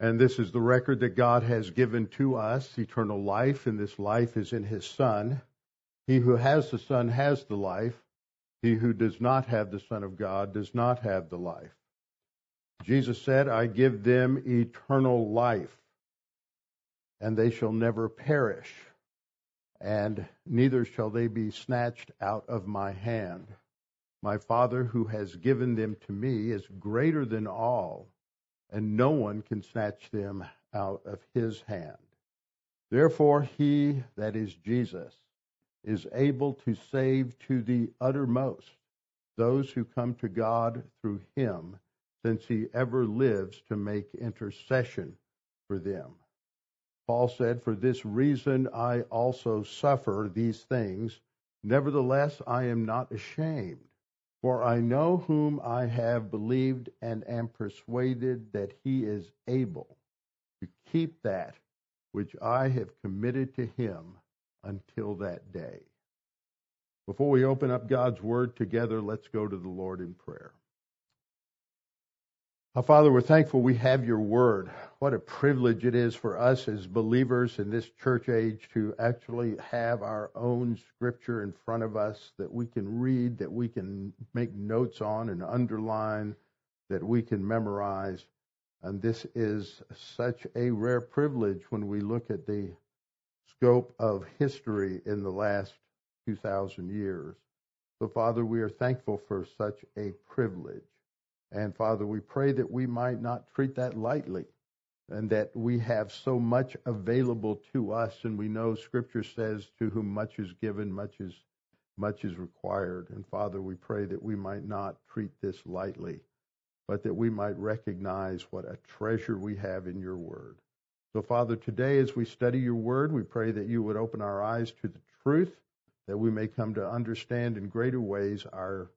And this is the record that God has given to us eternal life, and this life is in His Son. He who has the Son has the life. He who does not have the Son of God does not have the life. Jesus said, I give them eternal life, and they shall never perish, and neither shall they be snatched out of my hand. My Father who has given them to me is greater than all and no one can snatch them out of his hand. Therefore, he, that is Jesus, is able to save to the uttermost those who come to God through him, since he ever lives to make intercession for them. Paul said, For this reason I also suffer these things. Nevertheless, I am not ashamed for I know whom I have believed and am persuaded that he is able to keep that which I have committed to him until that day. Before we open up God's Word together, let's go to the Lord in prayer. Our Father, we're thankful we have your word. What a privilege it is for us as believers in this church age to actually have our own scripture in front of us that we can read, that we can make notes on and underline, that we can memorize. And this is such a rare privilege when we look at the scope of history in the last 2,000 years. So, Father, we are thankful for such a privilege. And Father, we pray that we might not treat that lightly and that we have so much available to us. And we know Scripture says, to whom much is given, much is, much is required. And Father, we pray that we might not treat this lightly, but that we might recognize what a treasure we have in your word. So, Father, today as we study your word, we pray that you would open our eyes to the truth, that we may come to understand in greater ways our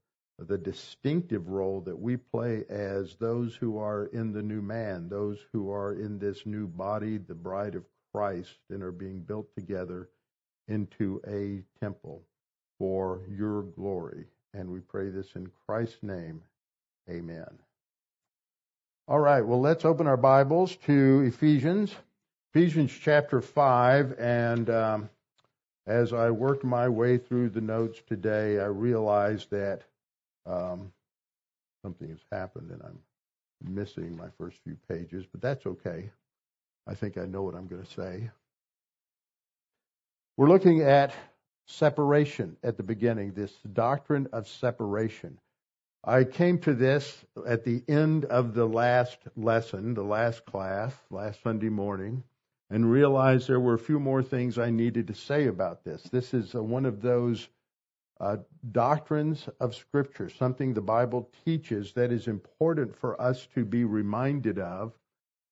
the distinctive role that we play as those who are in the new man, those who are in this new body, the bride of Christ, and are being built together into a temple for your glory. And we pray this in Christ's name. Amen. All right, well, let's open our Bibles to Ephesians, Ephesians chapter 5. And um, as I worked my way through the notes today, I realized that um, something has happened and I'm missing my first few pages, but that's okay. I think I know what I'm going to say. We're looking at separation at the beginning, this doctrine of separation. I came to this at the end of the last lesson, the last class, last Sunday morning, and realized there were a few more things I needed to say about this. This is one of those Uh, doctrines of Scripture, something the Bible teaches that is important for us to be reminded of,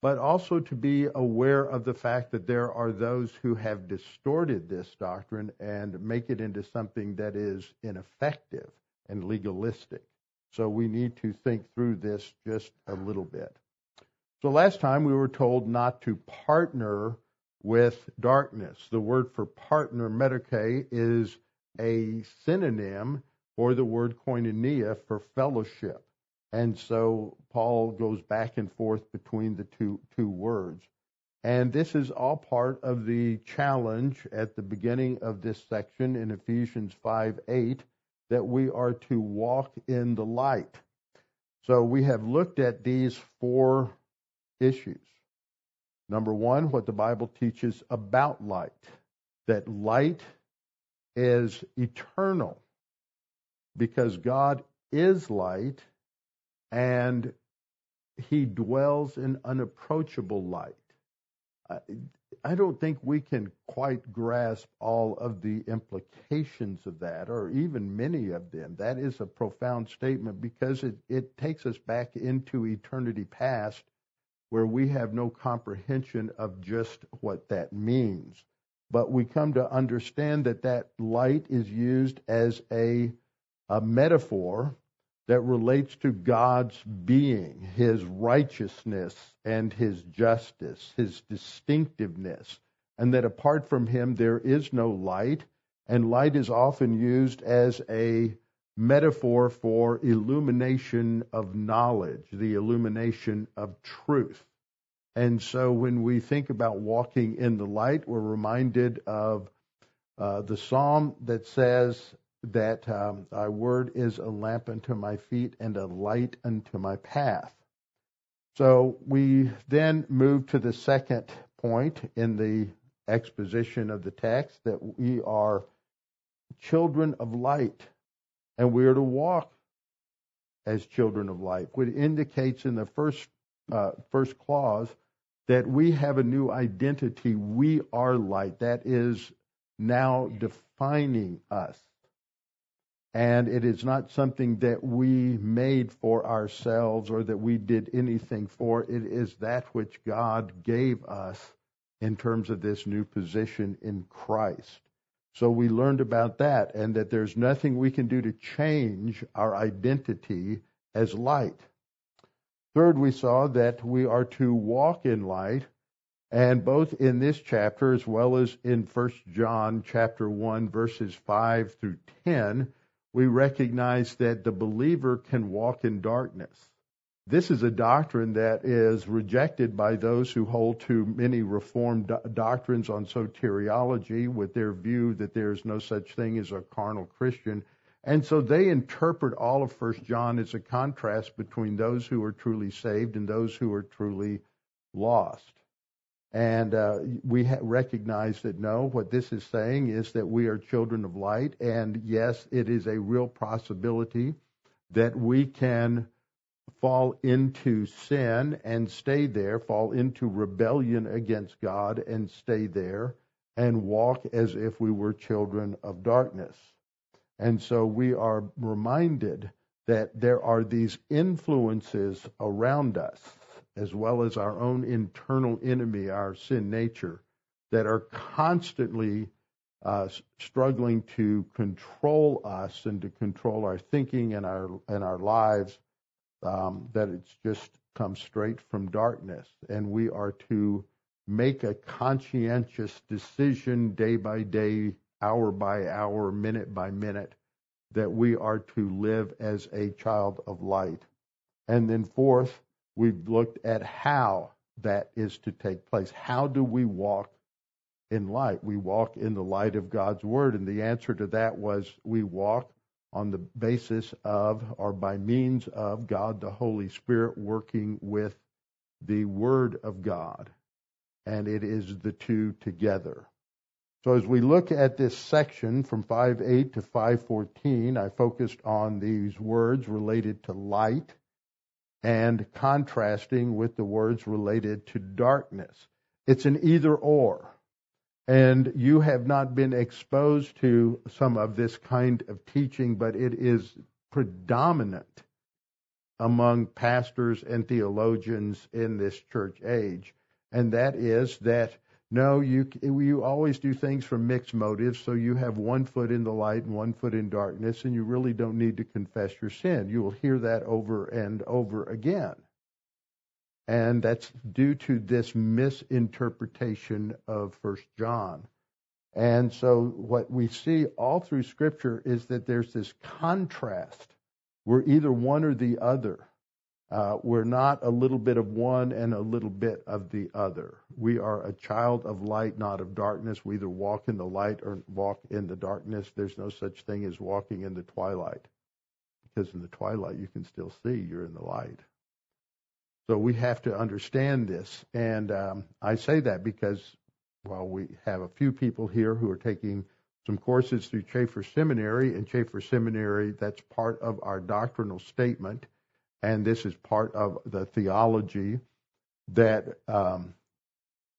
but also to be aware of the fact that there are those who have distorted this doctrine and make it into something that is ineffective and legalistic. So we need to think through this just a little bit. So last time we were told not to partner with darkness. The word for partner, metoche, is a synonym for the word koinonia for fellowship. And so Paul goes back and forth between the two, two words. And this is all part of the challenge at the beginning of this section in Ephesians 5 8 that we are to walk in the light. So we have looked at these four issues. Number one, what the Bible teaches about light. That light is eternal because God is light and he dwells in unapproachable light. I don't think we can quite grasp all of the implications of that, or even many of them. That is a profound statement because it, it takes us back into eternity past where we have no comprehension of just what that means but we come to understand that that light is used as a, a metaphor that relates to God's being, his righteousness and his justice, his distinctiveness, and that apart from him there is no light, and light is often used as a metaphor for illumination of knowledge, the illumination of truth. And so when we think about walking in the light, we're reminded of uh, the psalm that says that um, thy word is a lamp unto my feet and a light unto my path. So we then move to the second point in the exposition of the text that we are children of light and we are to walk as children of light, which indicates in the first uh, first clause that we have a new identity. We are light. That is now defining us. And it is not something that we made for ourselves or that we did anything for. It is that which God gave us in terms of this new position in Christ. So we learned about that and that there's nothing we can do to change our identity as light. Third, we saw that we are to walk in light, and both in this chapter as well as in 1 John chapter 1 verses 5 through 10, we recognize that the believer can walk in darkness. This is a doctrine that is rejected by those who hold to many Reformed do- doctrines on soteriology with their view that there's no such thing as a carnal Christian. And so they interpret all of First John as a contrast between those who are truly saved and those who are truly lost. And uh, we ha- recognize that no, what this is saying is that we are children of light. And yes, it is a real possibility that we can fall into sin and stay there, fall into rebellion against God and stay there, and walk as if we were children of darkness. And so we are reminded that there are these influences around us, as well as our own internal enemy, our sin nature, that are constantly uh, struggling to control us and to control our thinking and our and our lives um, that it's just come straight from darkness, and we are to make a conscientious decision day by day, hour by hour, minute by minute, that we are to live as a child of light. And then, fourth, we've looked at how that is to take place. How do we walk in light? We walk in the light of God's Word. And the answer to that was we walk on the basis of or by means of God the Holy Spirit working with the Word of God. And it is the two together. So as we look at this section from 5.8 to 5.14, I focused on these words related to light and contrasting with the words related to darkness. It's an either or and you have not been exposed to some of this kind of teaching, but it is predominant among pastors and theologians in this church age. And that is that no, you you always do things from mixed motives, so you have one foot in the light and one foot in darkness, and you really don't need to confess your sin. You will hear that over and over again. And that's due to this misinterpretation of First John. And so what we see all through Scripture is that there's this contrast. We're either one or the other. Uh, we're not a little bit of one and a little bit of the other. We are a child of light, not of darkness. We either walk in the light or walk in the darkness. There's no such thing as walking in the twilight. Because in the twilight, you can still see you're in the light. So we have to understand this. And um, I say that because, while we have a few people here who are taking some courses through Chafer Seminary, and Chafer Seminary, that's part of our doctrinal statement, and this is part of the theology that um,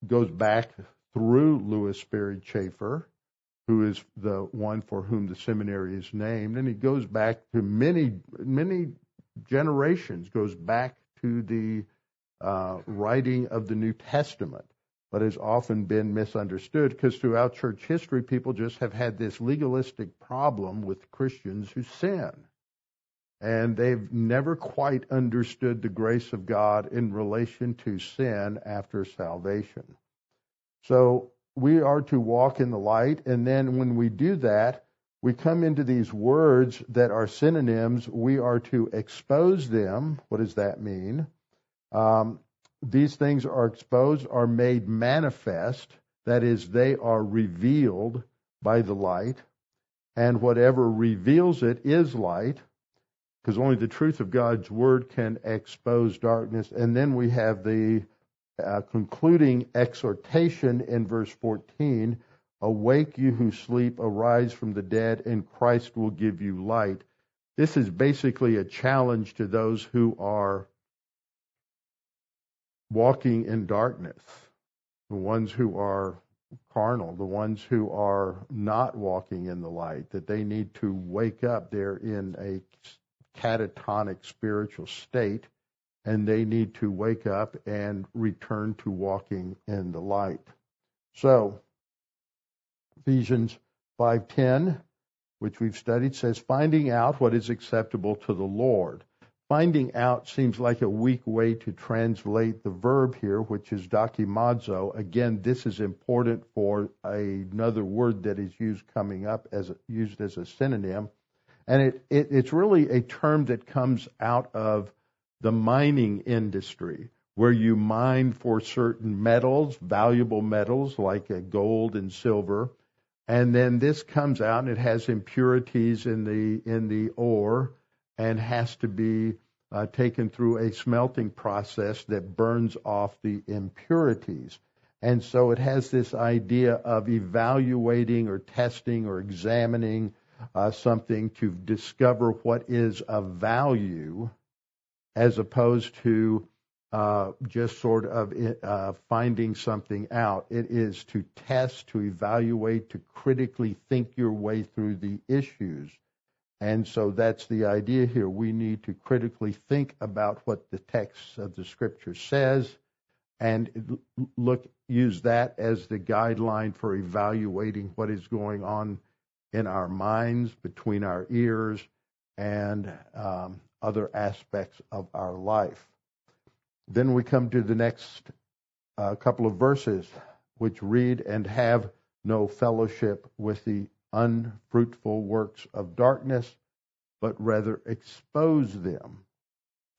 goes back through Lewis Sperry Chafer, who is the one for whom the seminary is named, and it goes back to many, many generations, goes back to the uh, writing of the New Testament, but has often been misunderstood because throughout church history, people just have had this legalistic problem with Christians who sin. And they've never quite understood the grace of God in relation to sin after salvation. So we are to walk in the light, and then when we do that, we come into these words that are synonyms. We are to expose them. What does that mean? Um, these things are exposed, are made manifest, that is, they are revealed by the light, and whatever reveals it is light, because only the truth of God's word can expose darkness. And then we have the uh, concluding exhortation in verse 14 Awake, you who sleep, arise from the dead, and Christ will give you light. This is basically a challenge to those who are walking in darkness, the ones who are carnal, the ones who are not walking in the light, that they need to wake up. They're in a catatonic spiritual state, and they need to wake up and return to walking in the light. So, Ephesians 5:10, which we've studied, says finding out what is acceptable to the Lord. Finding out seems like a weak way to translate the verb here, which is dokimazo. Again, this is important for another word that is used coming up as used as a synonym, and it, it, it's really a term that comes out of the mining industry, where you mine for certain metals, valuable metals like gold and silver, and then this comes out and it has impurities in the in the ore and has to be uh, taken through a smelting process that burns off the impurities. And so it has this idea of evaluating or testing or examining uh, something to discover what is of value as opposed to uh, just sort of uh, finding something out. It is to test, to evaluate, to critically think your way through the issues. And so that's the idea here. We need to critically think about what the text of the scripture says and look use that as the guideline for evaluating what is going on in our minds, between our ears, and um, other aspects of our life. Then we come to the next uh, couple of verses, which read, And have no fellowship with the unfruitful works of darkness, but rather expose them.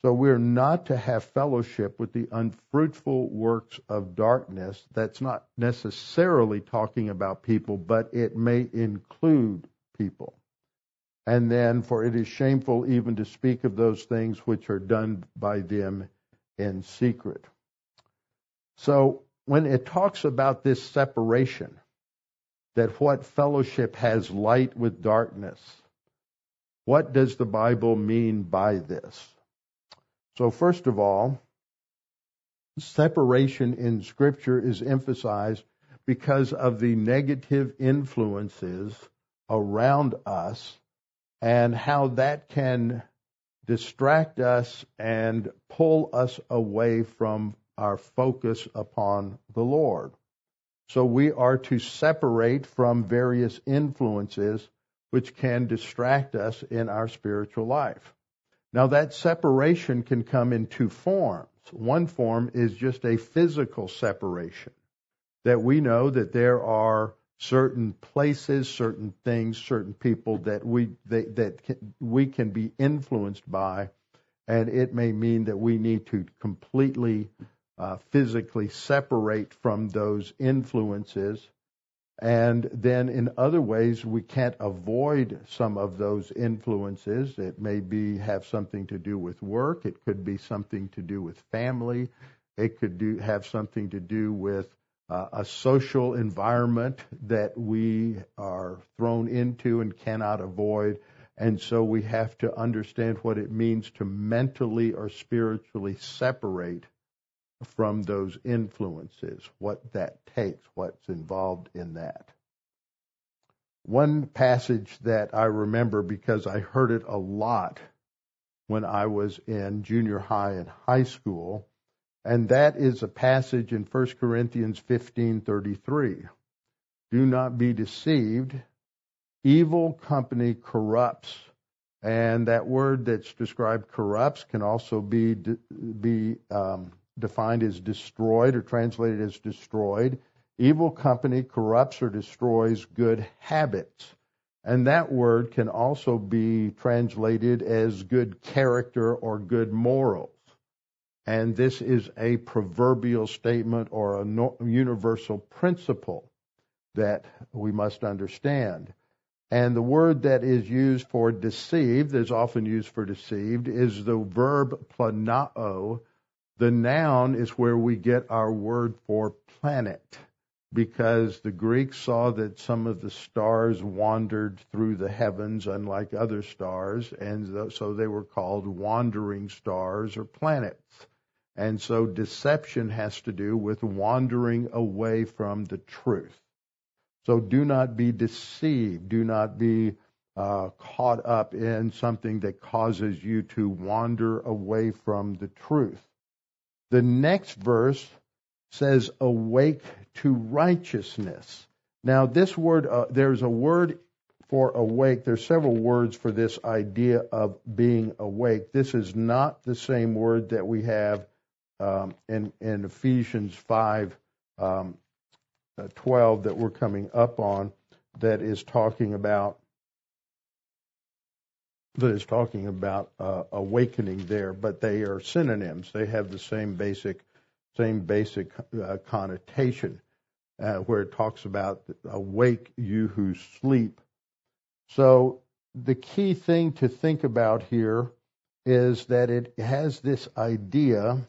So we're not to have fellowship with the unfruitful works of darkness. That's not necessarily talking about people, but it may include people. And then, for it is shameful even to speak of those things which are done by them in secret. So, when it talks about this separation, that what fellowship has light with darkness. What does the Bible mean by this? So, first of all, separation in Scripture is emphasized because of the negative influences around us and how that can distract us and pull us away from our focus upon the Lord. So we are to separate from various influences which can distract us in our spiritual life. Now that separation can come in two forms. One form is just a physical separation that we know that there are certain places, certain things, certain people that we that, that can, we can be influenced by, and it may mean that we need to completely uh, physically separate from those influences. And then in other ways, we can't avoid some of those influences. It may be have something to do with work. It could be something to do with family. It could do, have something to do with uh, a social environment that we are thrown into and cannot avoid. And so we have to understand what it means to mentally or spiritually separate from those influences, what that takes, what's involved in that. One passage that I remember because I heard it a lot when I was in junior high and high school, and that is a passage in 1 Corinthians 15:33. Do not be deceived, evil company corrupts. And that word that's described corrupts can also be be um, defined as destroyed or translated as destroyed. Evil company corrupts or destroys good habits. And that word can also be translated as good character or good morals. And this is a proverbial statement or a universal principle that we must understand. And the word that is used for deceived, is often used for deceived, is the verb planao. The noun is where we get our word for planet, because the Greeks saw that some of the stars wandered through the heavens, unlike other stars, and so they were called wandering stars or planets. And so deception has to do with wandering away from the truth. So do not be deceived. Do not be uh, caught up in something that causes you to wander away from the truth. The next verse says, awake to righteousness. Now, this word, uh, there's a word for awake. There's several words for this idea of being awake. This is not the same word that we have um, in, in Ephesians 5 um, uh, 12 that we're coming up on that is talking about that is talking about uh, awakening there, but they are synonyms. They have the same basic same basic uh, connotation, uh, where it talks about awake you who sleep. So the key thing to think about here is that it has this idea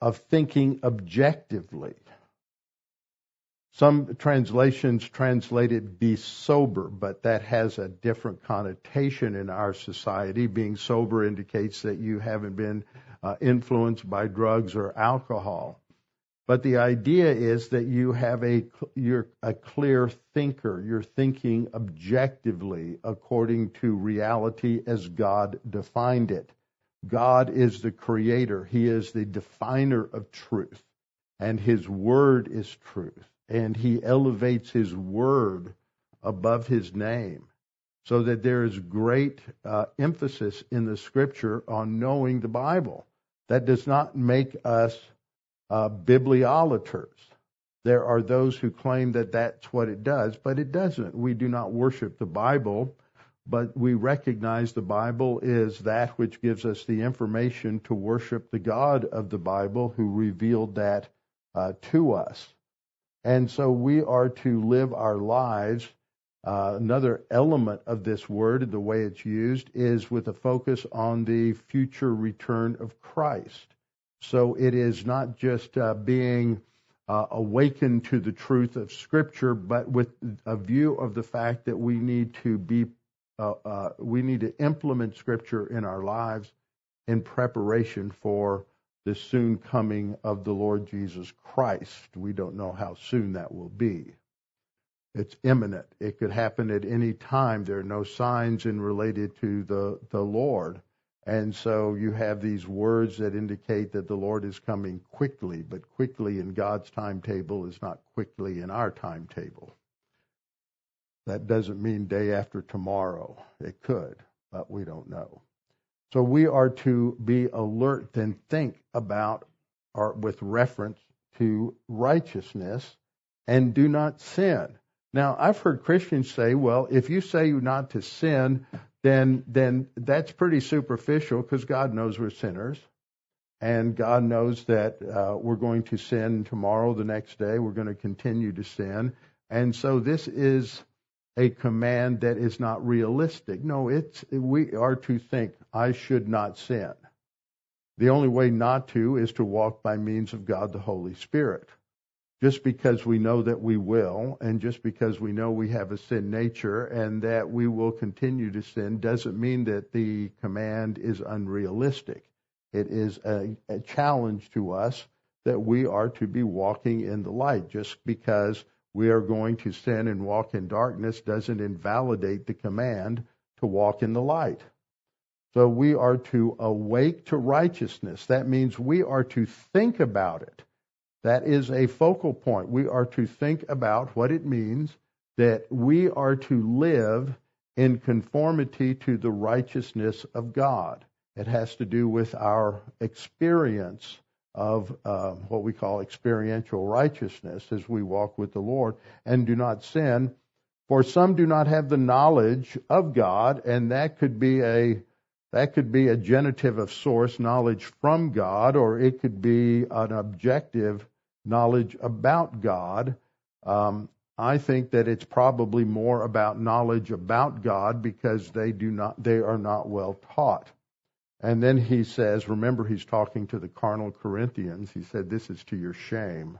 of thinking objectively. Some translations translate it be sober, but that has a different connotation in our society. Being sober indicates that you haven't been uh, influenced by drugs or alcohol. But the idea is that you have a you're a clear thinker. You're thinking objectively according to reality as God defined it. God is the creator. He is the definer of truth. And his word is truth and he elevates his word above his name so that there is great uh, emphasis in the scripture on knowing the Bible. That does not make us uh, bibliolaters. There are those who claim that that's what it does, but it doesn't. We do not worship the Bible, but we recognize the Bible is that which gives us the information to worship the God of the Bible who revealed that uh, to us. And so we are to live our lives. Uh, another element of this word, the way it's used, is with a focus on the future return of Christ. So it is not just uh, being uh, awakened to the truth of Scripture, but with a view of the fact that we need to be, uh, uh, we need to implement Scripture in our lives in preparation for the soon coming of the Lord Jesus Christ. We don't know how soon that will be. It's imminent. It could happen at any time. There are no signs in related to the, the Lord. And so you have these words that indicate that the Lord is coming quickly, but quickly in God's timetable is not quickly in our timetable. That doesn't mean day after tomorrow. It could, but we don't know. So we are to be alert and think about, or with reference to righteousness, and do not sin. Now, I've heard Christians say, well, if you say not to sin, then then that's pretty superficial because God knows we're sinners, and God knows that uh, we're going to sin tomorrow, the next day, we're going to continue to sin, and so this is a command that is not realistic. No, it's we are to think I should not sin. The only way not to is to walk by means of God the Holy Spirit. Just because we know that we will, and just because we know we have a sin nature and that we will continue to sin, doesn't mean that the command is unrealistic. It is a, a challenge to us that we are to be walking in the light. Just because we are going to sin and walk in darkness doesn't invalidate the command to walk in the light. So we are to awake to righteousness. That means we are to think about it. That is a focal point. We are to think about what it means that we are to live in conformity to the righteousness of God. It has to do with our experience of uh, what we call experiential righteousness as we walk with the Lord and do not sin. For some do not have the knowledge of God, and that could be a That could be a genitive of source, knowledge from God, or it could be an objective knowledge about God. Um, I think that it's probably more about knowledge about God because they do not they are not well taught. And then he says, remember he's talking to the carnal Corinthians. He said this is to your shame.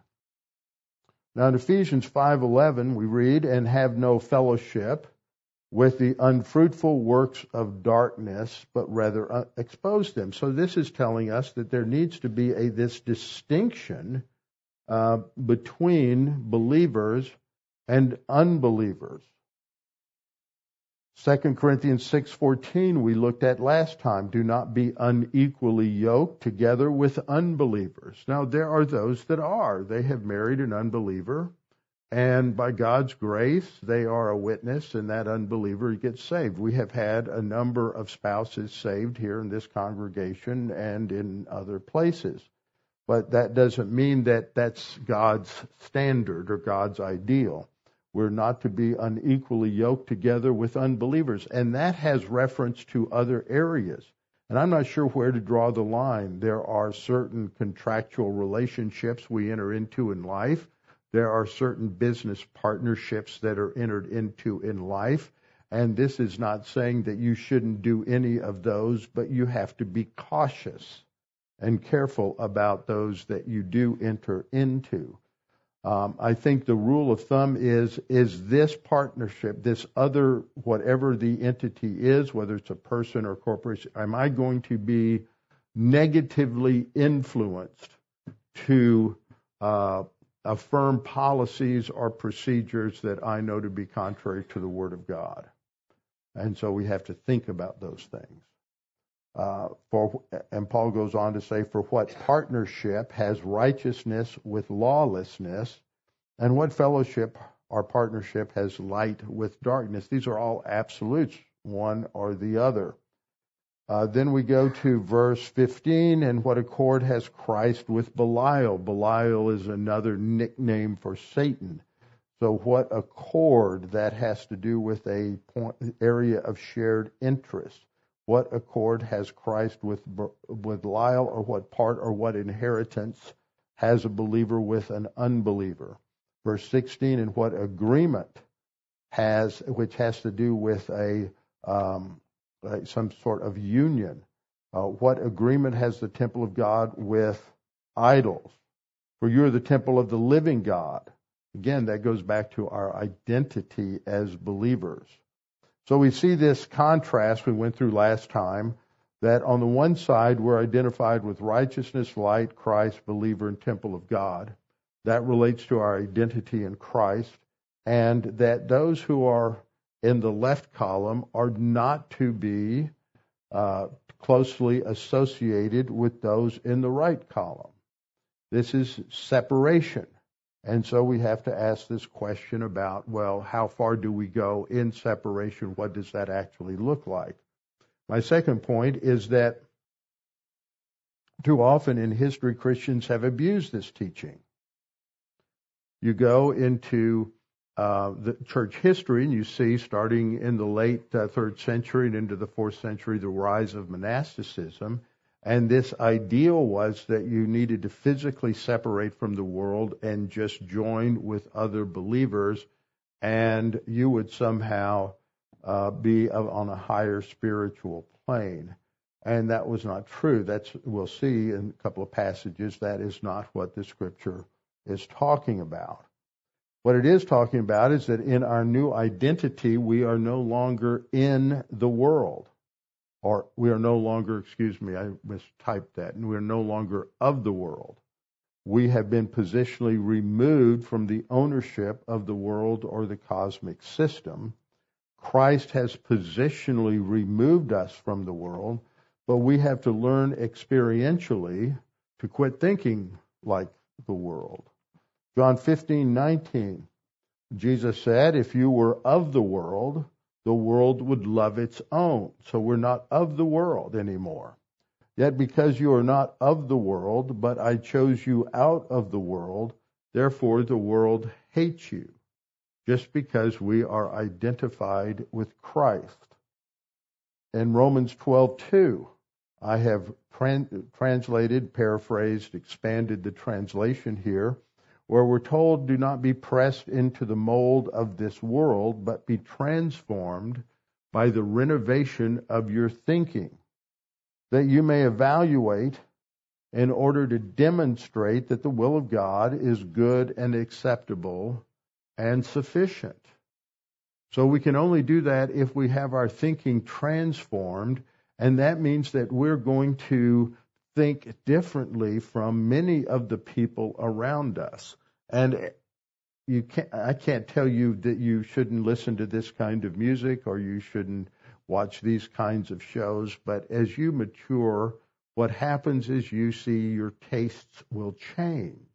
Now in Ephesians 5:11 we read and have no fellowship with the unfruitful works of darkness, but rather uh, expose them. So this is telling us that there needs to be a this distinction uh, between believers and unbelievers. 2 Corinthians 6:14 we looked at last time do not be unequally yoked together with unbelievers. Now there are those that are they have married an unbeliever and by God's grace they are a witness and that unbeliever gets saved. We have had a number of spouses saved here in this congregation and in other places. But that doesn't mean that that's God's standard or God's ideal. We're not to be unequally yoked together with unbelievers. And that has reference to other areas. And I'm not sure where to draw the line. There are certain contractual relationships we enter into in life. There are certain business partnerships that are entered into in life. And this is not saying that you shouldn't do any of those, but you have to be cautious and careful about those that you do enter into. Um, I think the rule of thumb is is this partnership, this other whatever the entity is, whether it's a person or corporation, am I going to be negatively influenced to uh, affirm policies or procedures that I know to be contrary to the Word of God? And so we have to think about those things. Uh, for and Paul goes on to say, for what partnership has righteousness with lawlessness, and what fellowship or partnership has light with darkness? These are all absolutes, one or the other. Uh, then we go to verse 15, and what accord has Christ with Belial? Belial is another nickname for Satan. So, what accord that has to do with a point, area of shared interest? What accord has Christ with Belial, or what part or what inheritance has a believer with an unbeliever? Verse 16, and what agreement has, which has to do with a um, some sort of union. Uh, what agreement has the temple of God with idols? For you are the temple of the living God. Again, that goes back to our identity as believers. So we see this contrast we went through last time that on the one side we're identified with righteousness, light, Christ, believer, and temple of God. That relates to our identity in Christ. And that those who are in the left column are not to be uh, closely associated with those in the right column. This is separation. And so we have to ask this question about, well, how far do we go in separation? What does that actually look like? My second point is that too often in history, Christians have abused this teaching. You go into uh, the church history and you see, starting in the late uh, third century and into the fourth century, the rise of monasticism. And this ideal was that you needed to physically separate from the world and just join with other believers, and you would somehow uh, be on a higher spiritual plane. And that was not true. That's we'll see in a couple of passages. That is not what the scripture is talking about. What it is talking about is that in our new identity, we are no longer in the world or we are no longer, excuse me, I mistyped that, and we are no longer of the world. We have been positionally removed from the ownership of the world or the cosmic system. Christ has positionally removed us from the world, but we have to learn experientially to quit thinking like the world. John 15:19 Jesus said, "If you were of the world, the world would love its own. So we're not of the world anymore. Yet because you are not of the world, but I chose you out of the world, therefore the world hates you. Just because we are identified with Christ. in Romans 12:2, I have translated, paraphrased, expanded the translation here, where we're told, "Do not be pressed into the mold of this world, but be transformed by the renovation of your thinking, that you may evaluate in order to demonstrate that the will of God is good and acceptable and sufficient." So we can only do that if we have our thinking transformed, and that means that we're going to think differently from many of the people around us. And you can't, I can't tell you that you shouldn't listen to this kind of music or you shouldn't watch these kinds of shows, but as you mature, what happens is you see your tastes will change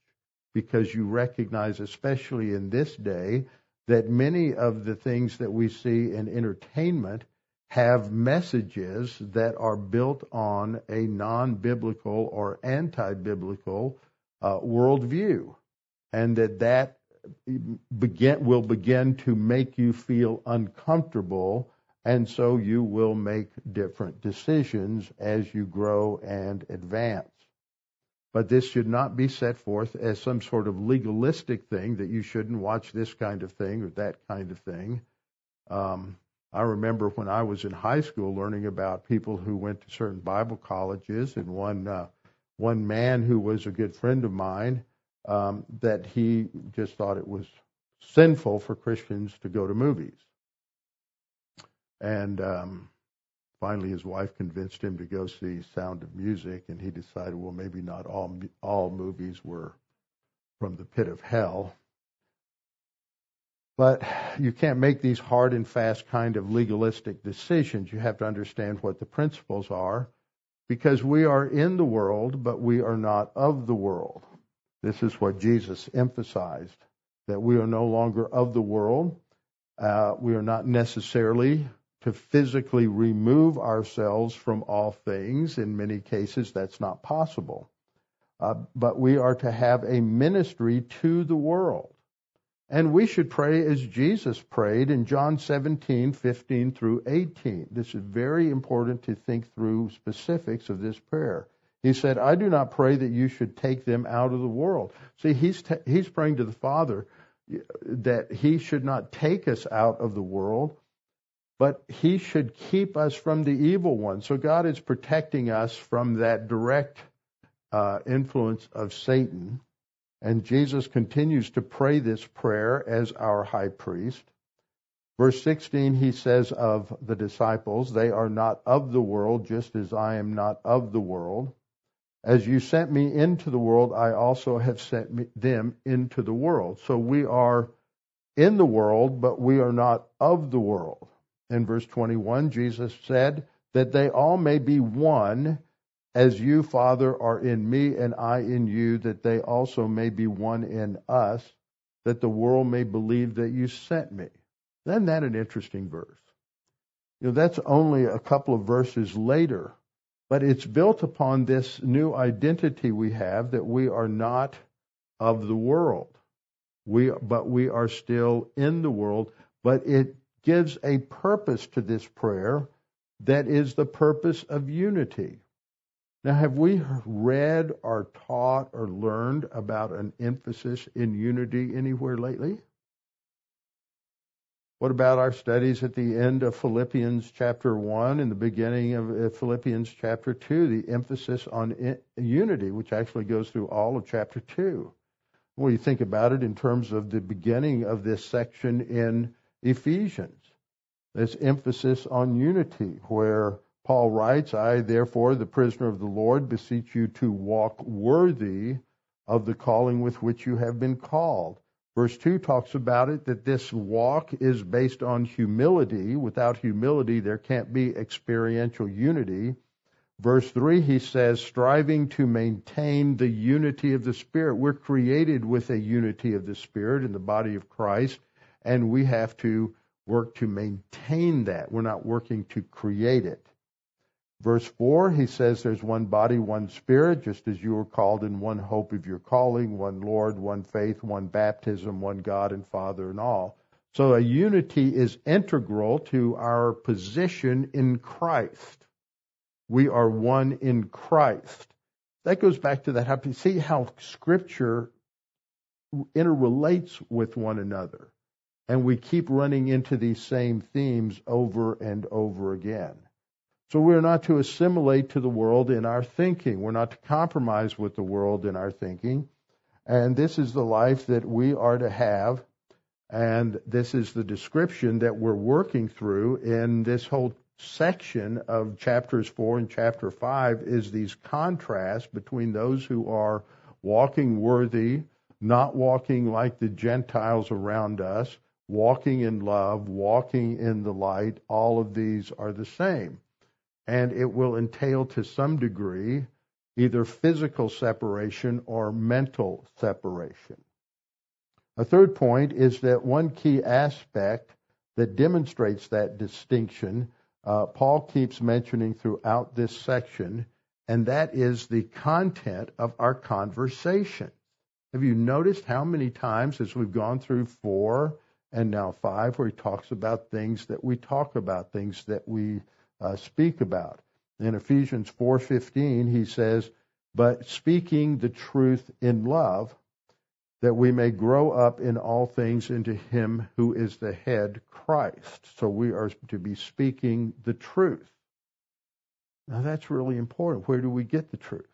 because you recognize, especially in this day, that many of the things that we see in entertainment have messages that are built on a non biblical or anti biblical uh, worldview, and that that begin, will begin to make you feel uncomfortable, and so you will make different decisions as you grow and advance. But this should not be set forth as some sort of legalistic thing that you shouldn't watch this kind of thing or that kind of thing. Um, I remember when I was in high school learning about people who went to certain Bible colleges, and one uh, one man who was a good friend of mine um, that he just thought it was sinful for Christians to go to movies, and um, finally his wife convinced him to go see Sound of Music, and he decided, well, maybe not all all movies were from the pit of hell. But you can't make these hard and fast kind of legalistic decisions. You have to understand what the principles are, because we are in the world, but we are not of the world. This is what Jesus emphasized that we are no longer of the world. Uh, we are not necessarily to physically remove ourselves from all things. In many cases, that's not possible. Uh, but we are to have a ministry to the world. And we should pray as Jesus prayed in John 17, 15 through 18. This is very important to think through specifics of this prayer. He said, I do not pray that you should take them out of the world. See, he's, he's praying to the Father that he should not take us out of the world, but he should keep us from the evil one. So God is protecting us from that direct uh, influence of Satan. And Jesus continues to pray this prayer as our high priest. Verse 16, he says of the disciples, They are not of the world, just as I am not of the world. As you sent me into the world, I also have sent them into the world. So we are in the world, but we are not of the world in verse 21, Jesus said, that they all may be one, as you, Father, are in me and I in you, that they also may be one in us, that the world may believe that you sent me. Isn't that an interesting verse? You know, that's only a couple of verses later, but it's built upon this new identity we have that we are not of the world. We, but we are still in the world, but it gives a purpose to this prayer that is the purpose of unity. Now, have we read or taught or learned about an emphasis in unity anywhere lately? What about our studies at the end of Philippians chapter 1 and the beginning of uh, Philippians chapter 2, the emphasis on unity, which actually goes through all of chapter 2? When you think about it in terms of the beginning of this section in Ephesians. This emphasis on unity, where Paul writes, I, therefore, the prisoner of the Lord, beseech you to walk worthy of the calling with which you have been called. Verse 2 talks about it that this walk is based on humility. Without humility, there can't be experiential unity. Verse 3, he says, striving to maintain the unity of the Spirit. We're created with a unity of the Spirit in the body of Christ and we have to work to maintain that. We're not working to create it. Verse 4, he says there's one body, one spirit, just as you were called in one hope of your calling, one Lord, one faith, one baptism, one God and Father and all. So a unity is integral to our position in Christ. We are one in Christ. That goes back to that. See how Scripture interrelates with one another. And we keep running into these same themes over and over again. So we're not to assimilate to the world in our thinking. We're not to compromise with the world in our thinking. And this is the life that we are to have. And this is the description that we're working through in this whole section of chapters 4 and chapter 5 is these contrasts between those who are walking worthy, not walking like the Gentiles around us, walking in love, walking in the light. All of these are the same. And it will entail to some degree either physical separation or mental separation. A third point is that one key aspect that demonstrates that distinction, uh, Paul keeps mentioning throughout this section, and that is the content of our conversation. Have you noticed how many times as we've gone through four and now five, where he talks about things that we talk about, things that we uh, speak about? In Ephesians 4:15, he says, "But speaking the truth in love, that we may grow up in all things into him who is the head, Christ." So we are to be speaking the truth. Now that's really important. Where do we get the truth?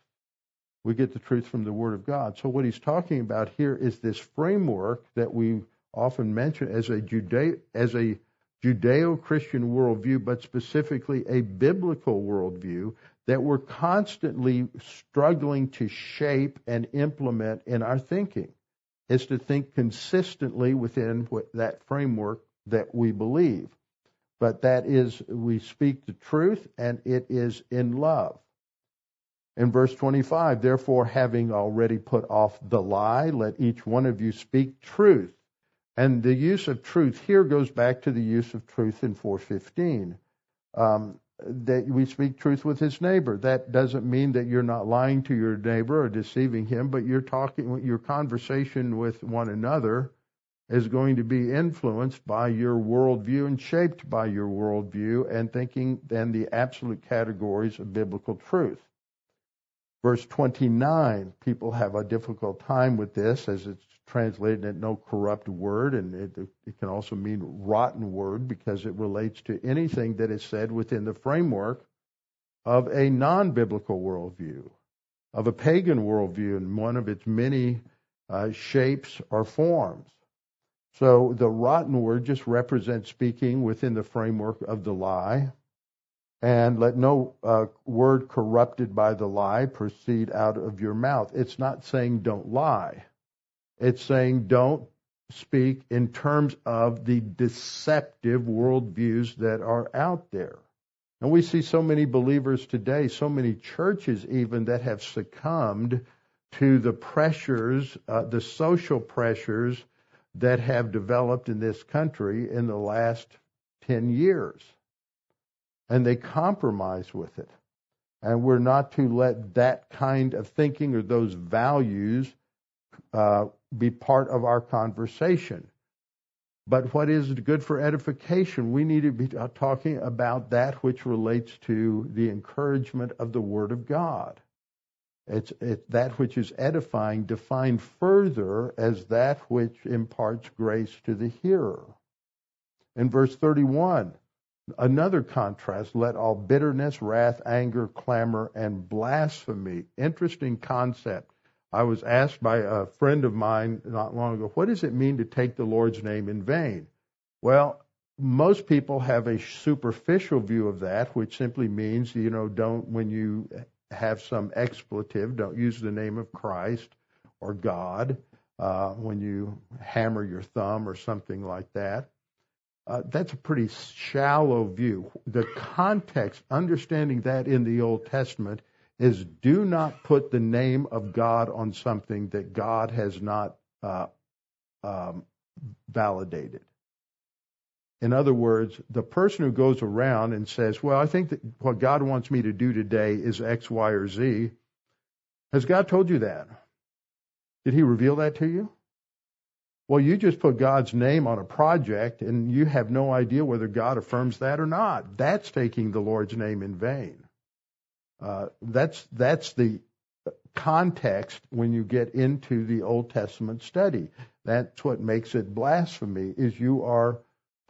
We get the truth from the Word of God. So what he's talking about here is this framework that we often mention as a Judeo as a Judeo-Christian worldview, but specifically a biblical worldview that we're constantly struggling to shape and implement in our thinking. Is to think consistently within that framework that we believe. But that is, we speak the truth and it is in love. In verse 25, therefore, having already put off the lie, let each one of you speak truth and the use of truth here goes back to the use of truth in 415. Um, that we speak truth with his neighbor. That doesn't mean that you're not lying to your neighbor or deceiving him, but you're talking, your conversation with one another is going to be influenced by your worldview and shaped by your worldview and thinking then the absolute categories of biblical truth. Verse 29, people have a difficult time with this as it's translated at no corrupt word, and it, it can also mean rotten word because it relates to anything that is said within the framework of a non biblical worldview, of a pagan worldview in one of its many uh, shapes or forms. So the rotten word just represents speaking within the framework of the lie. And let no uh, word corrupted by the lie proceed out of your mouth. It's not saying don't lie. It's saying don't speak in terms of the deceptive worldviews that are out there. And we see so many believers today, so many churches even that have succumbed to the pressures, uh, the social pressures that have developed in this country in the last 10 years. And they compromise with it. And we're not to let that kind of thinking or those values uh, be part of our conversation. But what is good for edification? We need to be talking about that which relates to the encouragement of the Word of God. It's, it's that which is edifying, defined further as that which imparts grace to the hearer. In verse 31, another contrast let all bitterness, wrath, anger, clamor, and blasphemy. Interesting concept. I was asked by a friend of mine not long ago, what does it mean to take the Lord's name in vain? Well, most people have a superficial view of that, which simply means, you know, don't, when you have some expletive, don't use the name of Christ or God uh, when you hammer your thumb or something like that. Uh, that's a pretty shallow view. The context, understanding that in the Old Testament, is do not put the name of God on something that God has not uh, um, validated. In other words, the person who goes around and says, Well, I think that what God wants me to do today is X, Y, or Z, has God told you that? Did He reveal that to you? Well, you just put God's name on a project and you have no idea whether God affirms that or not. That's taking the Lord's name in vain. Uh, that's that's the context when you get into the Old Testament study. That's what makes it blasphemy is you are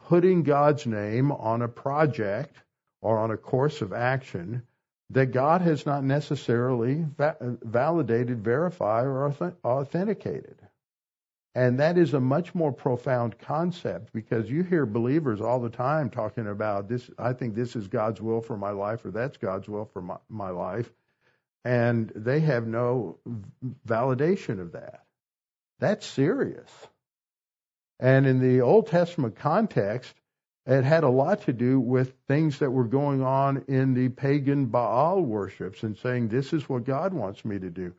putting God's name on a project or on a course of action that God has not necessarily va- validated, verified, or authenticated. And that is a much more profound concept because you hear believers all the time talking about this. I think this is God's will for my life, or that's God's will for my, my life. And they have no validation of that. That's serious. And in the Old Testament context, it had a lot to do with things that were going on in the pagan Baal worships and saying, This is what God wants me to do.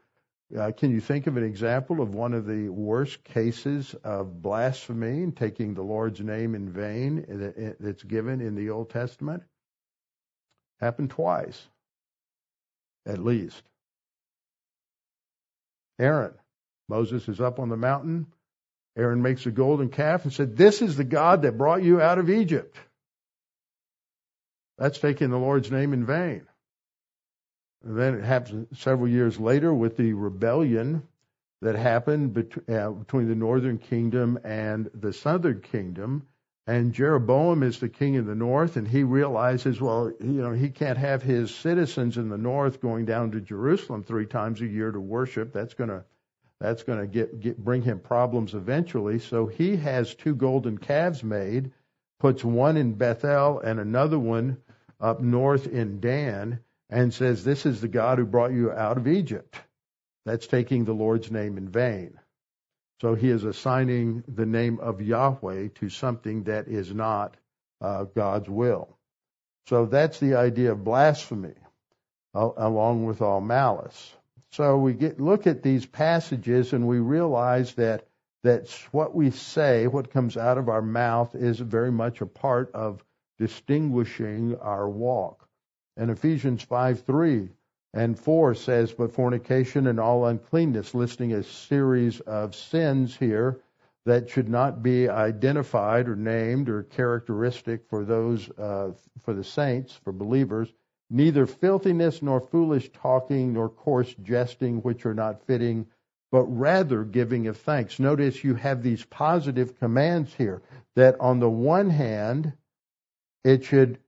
Uh, can you think of an example of one of the worst cases of blasphemy and taking the Lord's name in vain that's given in the Old Testament? Happened twice, at least. Aaron. Moses is up on the mountain. Aaron makes a golden calf and said, This is the God that brought you out of Egypt. That's taking the Lord's name in vain. Then it happens several years later with the rebellion that happened uh, between the northern kingdom and the southern kingdom. And Jeroboam is the king in the north, and he realizes, well, you know, he can't have his citizens in the north going down to Jerusalem three times a year to worship. That's going to that's to get, get bring him problems eventually. So he has two golden calves made, puts one in Bethel and another one up north in Dan, and says, This is the God who brought you out of Egypt. That's taking the Lord's name in vain. So he is assigning the name of Yahweh to something that is not uh, God's will. So that's the idea of blasphemy, uh, along with all malice. So we get, look at these passages and we realize that that what we say, what comes out of our mouth, is very much a part of distinguishing our walk. And Ephesians 5 3 and 4 says, But fornication and all uncleanness, listing a series of sins here that should not be identified or named or characteristic for those, uh, for the saints, for believers. Neither filthiness nor foolish talking nor coarse jesting, which are not fitting, but rather giving of thanks. Notice you have these positive commands here that on the one hand, it should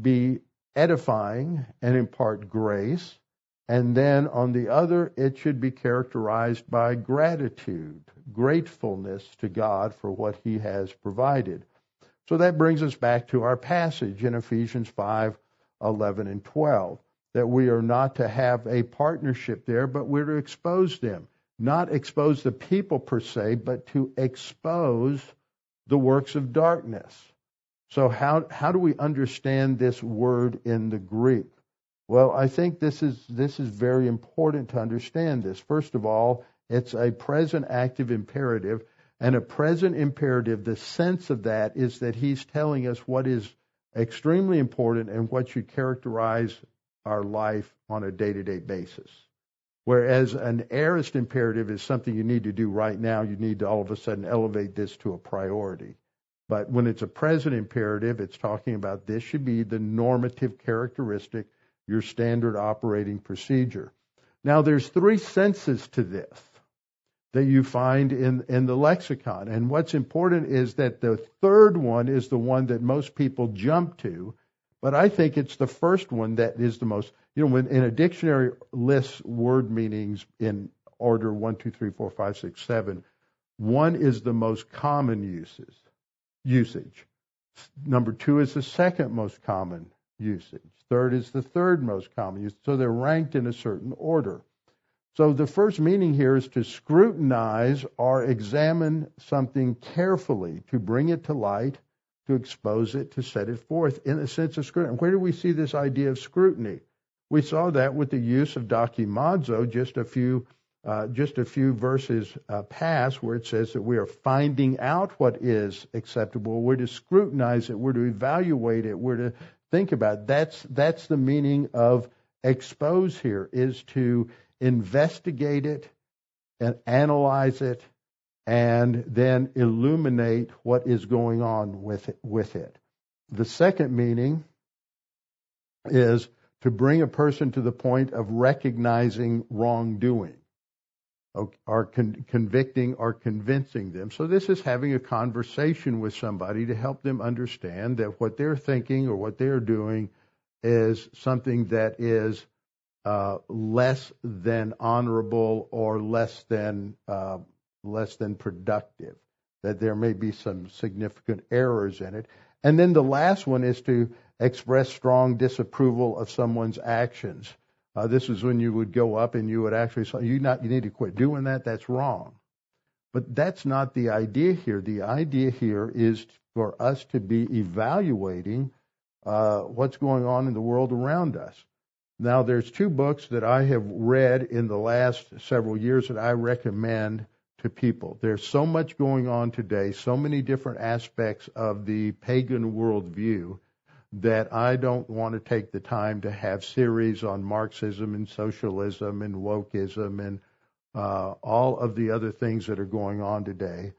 be edifying and impart grace. And then on the other, it should be characterized by gratitude, gratefulness to God for what He has provided. So that brings us back to our passage in Ephesians 5 11 and 12, that we are not to have a partnership there, but we're to expose them. Not expose the people per se, but to expose the works of darkness. So how how do we understand this word in the Greek? Well, I think this is this is very important to understand this. First of all, it's a present active imperative, and a present imperative, the sense of that is that he's telling us what is extremely important and what should characterize our life on a day-to-day basis. Whereas an aorist imperative is something you need to do right now, you need to all of a sudden elevate this to a priority. But when it's a present imperative, it's talking about this should be the normative characteristic, your standard operating procedure. Now, there's three senses to this that you find in, in the lexicon. And what's important is that the third one is the one that most people jump to, but I think it's the first one that is the most, you know, when in a dictionary lists word meanings in order one, two, three, four, five, six, seven, one is the most common uses usage. Number two is the second most common usage. Third is the third most common usage. So they're ranked in a certain order. So the first meaning here is to scrutinize or examine something carefully, to bring it to light, to expose it, to set it forth in a sense of scrutiny. Where do we see this idea of scrutiny? We saw that with the use of dokimazo just a few uh, just a few verses uh, past where it says that we are finding out what is acceptable. We're to scrutinize it. We're to evaluate it. We're to think about it. That's, that's the meaning of expose here is to investigate it and analyze it and then illuminate what is going on with it, with it. The second meaning is to bring a person to the point of recognizing wrongdoing or con- convicting or convincing them. So this is having a conversation with somebody to help them understand that what they're thinking or what they're doing is something that is uh, less than honorable or less than uh, less than productive. That there may be some significant errors in it. And then the last one is to express strong disapproval of someone's actions. Uh, this is when you would go up and you would actually say, you, not, you need to quit doing that. That's wrong. But that's not the idea here. The idea here is for us to be evaluating uh, what's going on in the world around us. Now, there's two books that I have read in the last several years that I recommend to people. There's so much going on today, so many different aspects of the pagan worldview that I don't want to take the time to have series on Marxism and socialism and wokeism and uh, all of the other things that are going on today.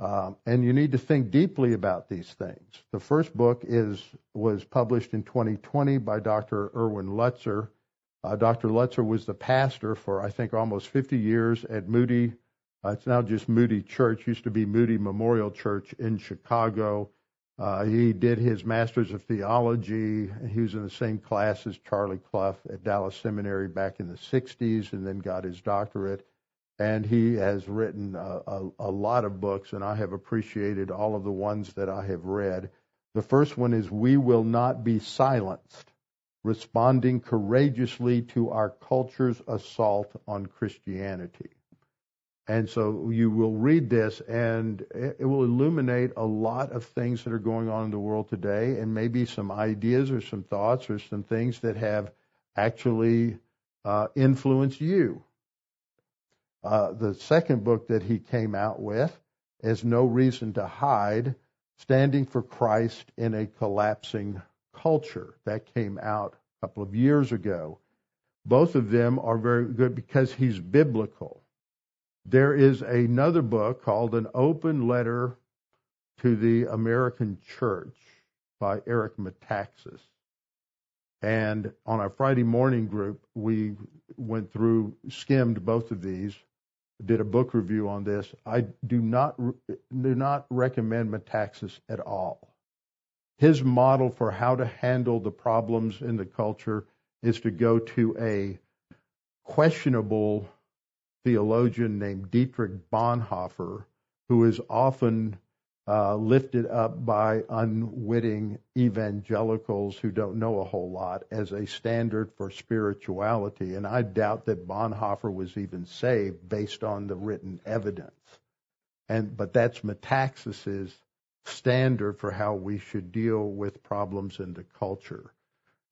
Um, and you need to think deeply about these things. The first book is was published in 2020 by Dr. Erwin Lutzer. Uh, Dr. Lutzer was the pastor for I think almost 50 years at Moody. Uh, it's now just Moody Church. Used to be Moody Memorial Church in Chicago. Uh, he did his master's of theology. He was in the same class as Charlie Clough at Dallas Seminary back in the 60s, and then got his doctorate. And he has written a, a, a lot of books, and I have appreciated all of the ones that I have read. The first one is We Will Not Be Silenced Responding Courageously to Our Culture's Assault on Christianity. And so you will read this and it will illuminate a lot of things that are going on in the world today and maybe some ideas or some thoughts or some things that have actually uh, influenced you. Uh, the second book that he came out with is No Reason to Hide Standing for Christ in a Collapsing Culture. That came out a couple of years ago. Both of them are very good because he's biblical there is another book called An Open Letter to the American Church by Eric Metaxas. And on our Friday morning group, we went through, skimmed both of these, did a book review on this. I do not do not recommend Metaxas at all. His model for how to handle the problems in the culture is to go to a questionable theologian named Dietrich Bonhoeffer, who is often uh, lifted up by unwitting evangelicals who don't know a whole lot as a standard for spirituality. And I doubt that Bonhoeffer was even saved based on the written evidence. And but that's Metaxas's standard for how we should deal with problems in the culture.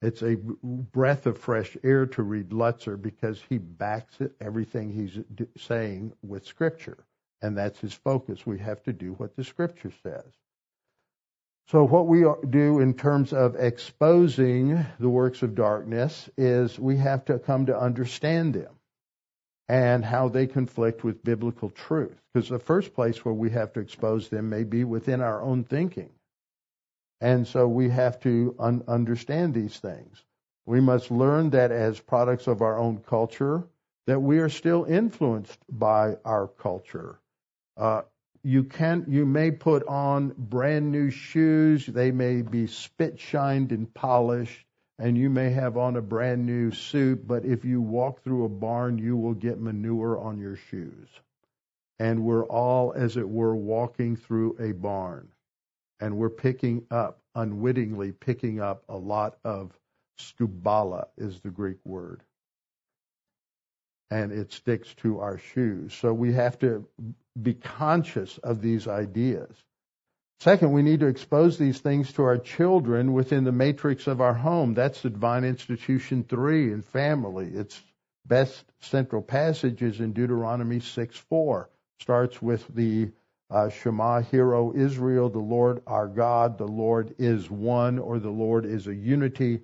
It's a breath of fresh air to read Lutzer because he backs it, everything he's saying with Scripture. And that's his focus. We have to do what the Scripture says. So, what we do in terms of exposing the works of darkness is we have to come to understand them and how they conflict with biblical truth. Because the first place where we have to expose them may be within our own thinking. And so we have to un- understand these things. We must learn that as products of our own culture, that we are still influenced by our culture. Uh, you can you may put on brand new shoes. They may be spit shined and polished, and you may have on a brand new suit. But if you walk through a barn, you will get manure on your shoes. And we're all, as it were, walking through a barn and we're picking up, unwittingly picking up a lot of skubala is the Greek word. And it sticks to our shoes. So we have to be conscious of these ideas. Second, we need to expose these things to our children within the matrix of our home. That's the Divine Institution 3 and family. Its best central passage is in Deuteronomy 6 4. Starts with the uh, Shema, Hero Israel, the Lord our God, the Lord is one, or the Lord is a unity.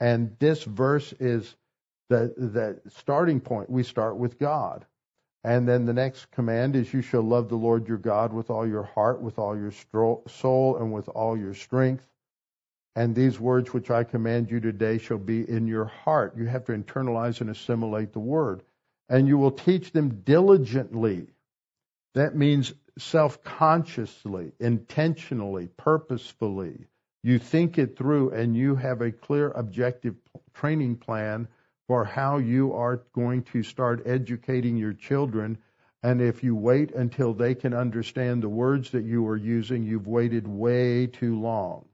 And this verse is the, the starting point. We start with God. And then the next command is, You shall love the Lord your God with all your heart, with all your soul, and with all your strength. And these words which I command you today shall be in your heart. You have to internalize and assimilate the word. And you will teach them diligently. That means self consciously, intentionally, purposefully. You think it through and you have a clear objective training plan for how you are going to start educating your children. And if you wait until they can understand the words that you are using, you've waited way too long.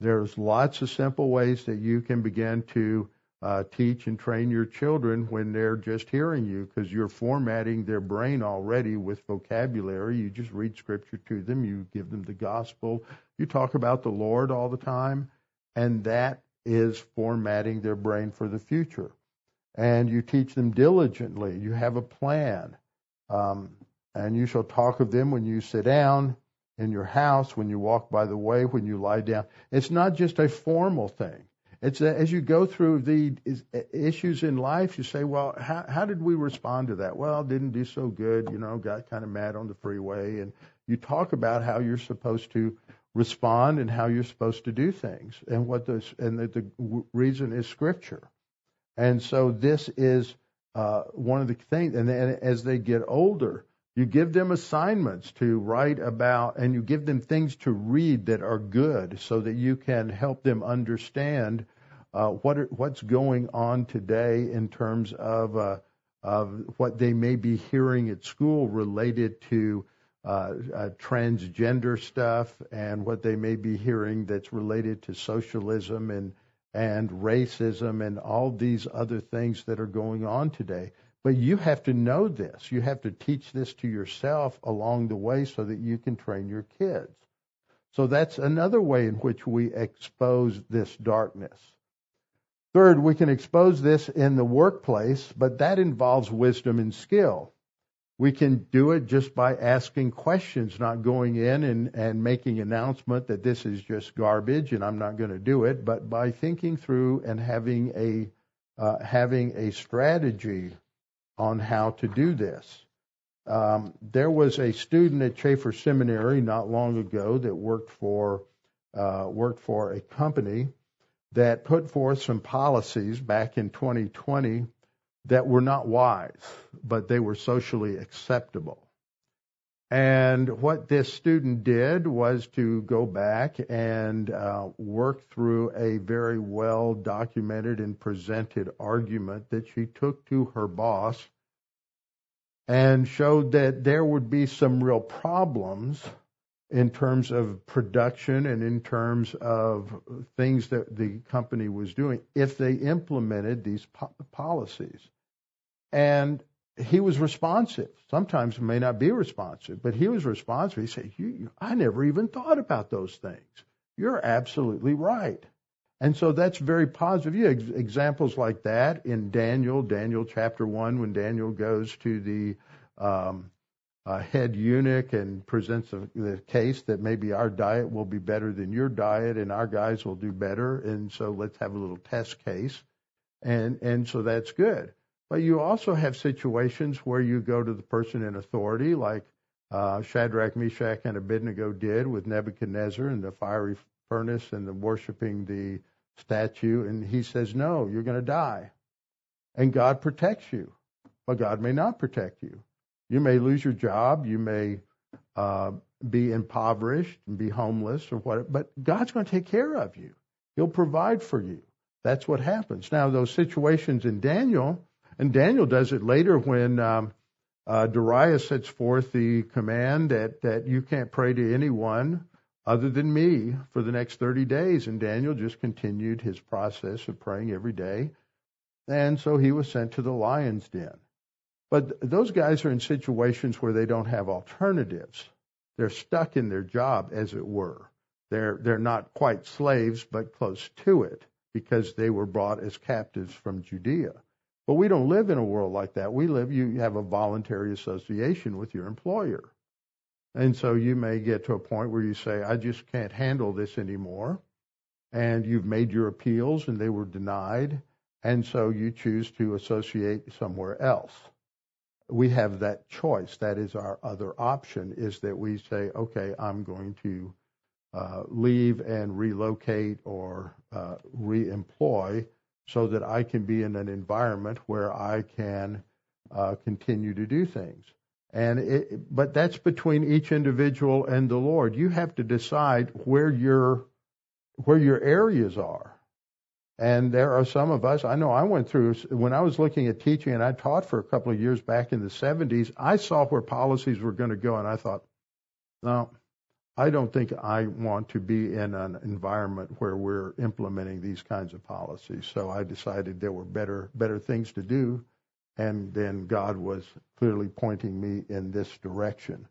There's lots of simple ways that you can begin to uh, teach and train your children when they're just hearing you because you're formatting their brain already with vocabulary. You just read scripture to them, you give them the gospel, you talk about the Lord all the time, and that is formatting their brain for the future. And you teach them diligently. You have a plan. Um, and you shall talk of them when you sit down in your house, when you walk by the way, when you lie down. It's not just a formal thing. It's a, as you go through the issues in life, you say, well, how, how did we respond to that? Well, didn't do so good, you know, got kind of mad on the freeway. And you talk about how you're supposed to respond and how you're supposed to do things and what the, and the, the reason is scripture. And so this is uh, one of the things, and, and as they get older, you give them assignments to write about, and you give them things to read that are good so that you can help them understand uh, what are, what's going on today in terms of, uh, of what they may be hearing at school related to uh, uh, transgender stuff and what they may be hearing that's related to socialism and and racism and all these other things that are going on today. But you have to know this. You have to teach this to yourself along the way so that you can train your kids. So that's another way in which we expose this darkness. Third, we can expose this in the workplace, but that involves wisdom and skill. We can do it just by asking questions, not going in and, and making announcement that this is just garbage and I'm not going to do it, but by thinking through and having a uh, having a strategy on how to do this. Um, there was a student at Chafer Seminary not long ago that worked for uh, worked for a company that put forth some policies back in 2020 that were not wise, but they were socially acceptable. And what this student did was to go back and uh, work through a very well documented and presented argument that she took to her boss and showed that there would be some real problems in terms of production and in terms of things that the company was doing if they implemented these po- policies. And he was responsive. Sometimes may not be responsive, but he was responsive. He said, you, you, I never even thought about those things. You're absolutely right. And so that's very positive. You have examples like that in Daniel, Daniel chapter 1, when Daniel goes to the um, uh, head eunuch and presents a, the case that maybe our diet will be better than your diet and our guys will do better. And so let's have a little test case. And, and so that's good. But you also have situations where you go to the person in authority, like uh, Shadrach, Meshach, and Abednego did with Nebuchadnezzar in the fiery furnace and the worshiping the statue, and he says, No, you're going to die. And God protects you, but God may not protect you. You may lose your job, you may uh, be impoverished and be homeless or what, but God's going to take care of you. He'll provide for you. That's what happens. Now, those situations in Daniel, and Daniel does it later when um, uh, Darius sets forth the command that, that you can't pray to anyone other than me for the next 30 days. And Daniel just continued his process of praying every day. And so he was sent to the lion's den. But those guys are in situations where they don't have alternatives. They're stuck in their job, as it were. They're, they're not quite slaves, but close to it because they were brought as captives from Judea. But we don't live in a world like that. We live, you have a voluntary association with your employer. And so you may get to a point where you say, I just can't handle this anymore. And you've made your appeals and they were denied. And so you choose to associate somewhere else. We have that choice. That is our other option is that we say, okay, I'm going to uh, leave and relocate or uh, reemploy so that I can be in an environment where I can uh, continue to do things. And it, but that's between each individual and the Lord. You have to decide where your where your areas are. And there are some of us, I know I went through, when I was looking at teaching and I taught for a couple of years back in the 70s, I saw where policies were going to go and I thought, no, I don't think I want to be in an environment where we're implementing these kinds of policies. So I decided there were better, better things to do. And then God was clearly pointing me in this direction.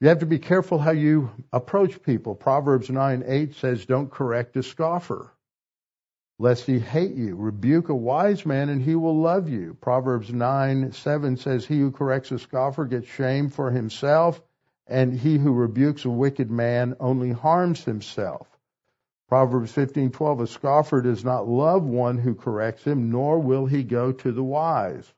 You have to be careful how you approach people. Proverbs 9 8 says, Don't correct a scoffer lest he hate you. Rebuke a wise man and he will love you. Proverbs 9, 7 says, He who corrects a scoffer gets shame for himself, and he who rebukes a wicked man only harms himself. Proverbs 15:12 A scoffer does not love one who corrects him nor will he go to the wise.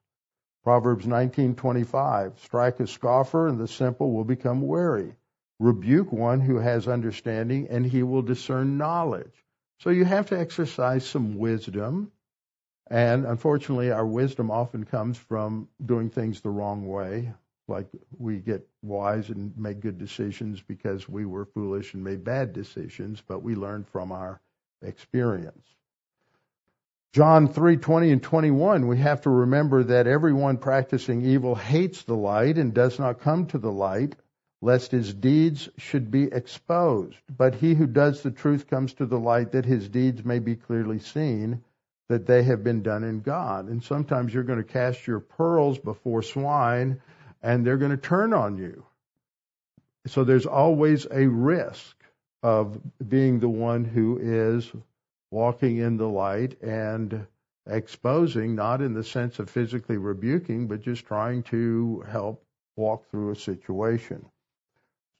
Proverbs 19:25 Strike a scoffer and the simple will become wary. Rebuke one who has understanding and he will discern knowledge. So you have to exercise some wisdom. And unfortunately, our wisdom often comes from doing things the wrong way. Like we get wise and make good decisions because we were foolish and made bad decisions, but we learn from our experience. John 3:20 and 21 we have to remember that everyone practicing evil hates the light and does not come to the light lest his deeds should be exposed. But he who does the truth comes to the light that his deeds may be clearly seen that they have been done in God. And sometimes you're going to cast your pearls before swine and they're going to turn on you. So there's always a risk of being the one who is walking in the light and exposing, not in the sense of physically rebuking, but just trying to help walk through a situation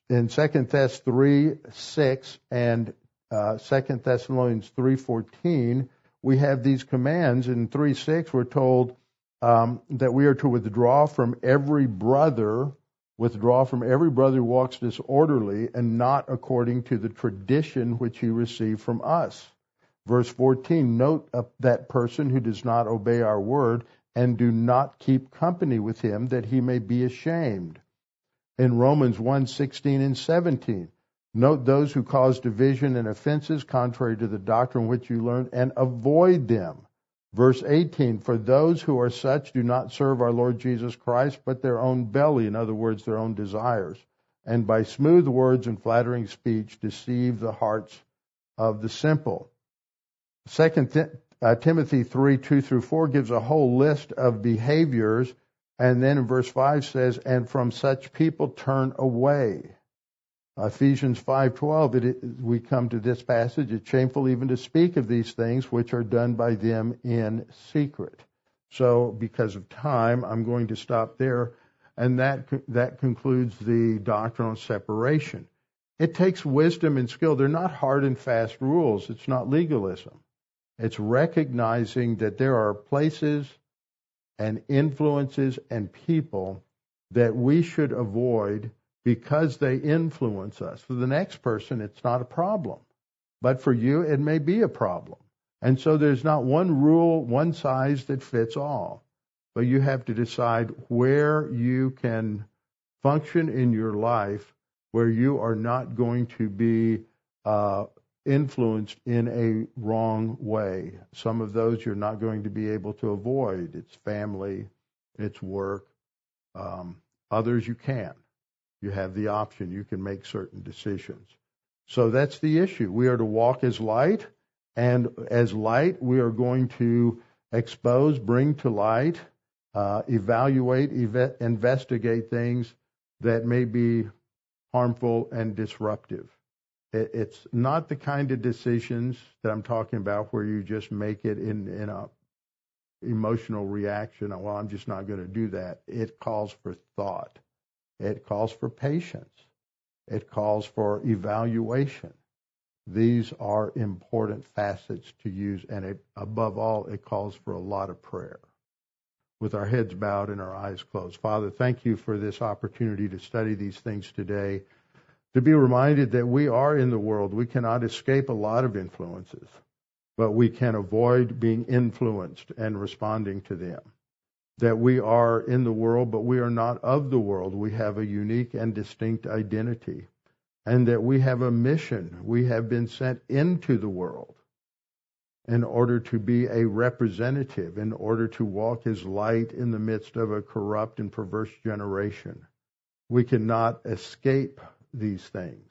in 2 Thess 3 6 and uh, 2 Thessalonians 3.14, we have these commands. In 3 6, we're told um, that we are to withdraw from every brother, withdraw from every brother who walks disorderly and not according to the tradition which he received from us. Verse 14, note that person who does not obey our word and do not keep company with him that he may be ashamed in Romans 1 16 and 17. Note those who cause division and offenses contrary to the doctrine which you learned and avoid them. Verse 18, for those who are such do not serve our Lord Jesus Christ, but their own belly, in other words, their own desires, and by smooth words and flattering speech deceive the hearts of the simple. Second uh, Timothy 3, 2 through 4 gives a whole list of behaviors and then in verse 5 says, and from such people turn away. Ephesians 5:12 we come to this passage it's shameful even to speak of these things which are done by them in secret. So because of time I'm going to stop there and that that concludes the doctrinal separation. It takes wisdom and skill. They're not hard and fast rules. It's not legalism. It's recognizing that there are places and influences and people that we should avoid because they influence us. For the next person, it's not a problem. But for you, it may be a problem. And so there's not one rule, one size that fits all. But you have to decide where you can function in your life where you are not going to be uh, influenced in a wrong way. Some of those you're not going to be able to avoid. It's family, it's work. Um, others you can. You have the option. You can make certain decisions. So that's the issue. We are to walk as light, and as light, we are going to expose, bring to light, uh, evaluate, ev- investigate things that may be harmful and disruptive. It's not the kind of decisions that I'm talking about where you just make it in, in a emotional reaction. Well, I'm just not going to do that. It calls for thought. It calls for patience. It calls for evaluation. These are important facets to use, and it, above all, it calls for a lot of prayer. with our heads bowed and our eyes closed. Father, thank you for this opportunity to study these things today, to be reminded that we are in the world. We cannot escape a lot of influences, but we can avoid being influenced and responding to them. That we are in the world, but we are not of the world. We have a unique and distinct identity, and that we have a mission. We have been sent into the world in order to be a representative, in order to walk as light in the midst of a corrupt and perverse generation. We cannot escape these things.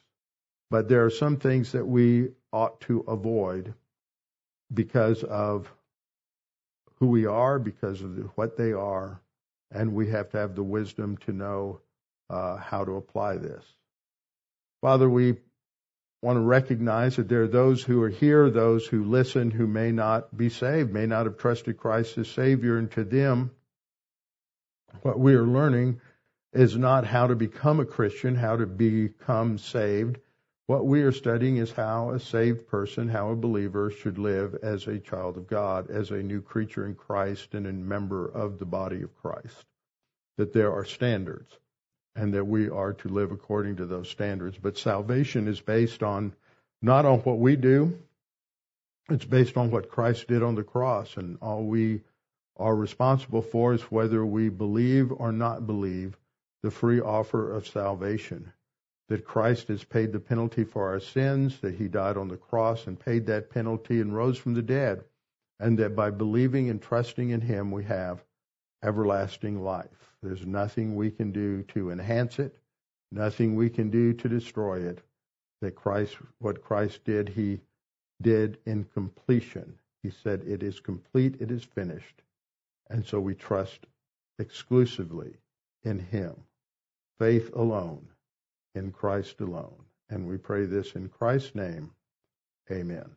But there are some things that we ought to avoid because of who we are, because of what they are, and we have to have the wisdom to know uh, how to apply this. Father, we want to recognize that there are those who are here, those who listen, who may not be saved, may not have trusted Christ as Savior, and to them, what we are learning is not how to become a Christian, how to become saved. What we are studying is how a saved person, how a believer should live as a child of God, as a new creature in Christ and a member of the body of Christ. That there are standards and that we are to live according to those standards. But salvation is based on not on what we do, it's based on what Christ did on the cross, and all we are responsible for is whether we believe or not believe the free offer of salvation. That Christ has paid the penalty for our sins, that he died on the cross and paid that penalty and rose from the dead, and that by believing and trusting in him we have everlasting life. There's nothing we can do to enhance it, nothing we can do to destroy it. That Christ, what Christ did, he did in completion. He said, It is complete, it is finished. And so we trust exclusively in him. Faith alone, in Christ alone. And we pray this in Christ's name. Amen.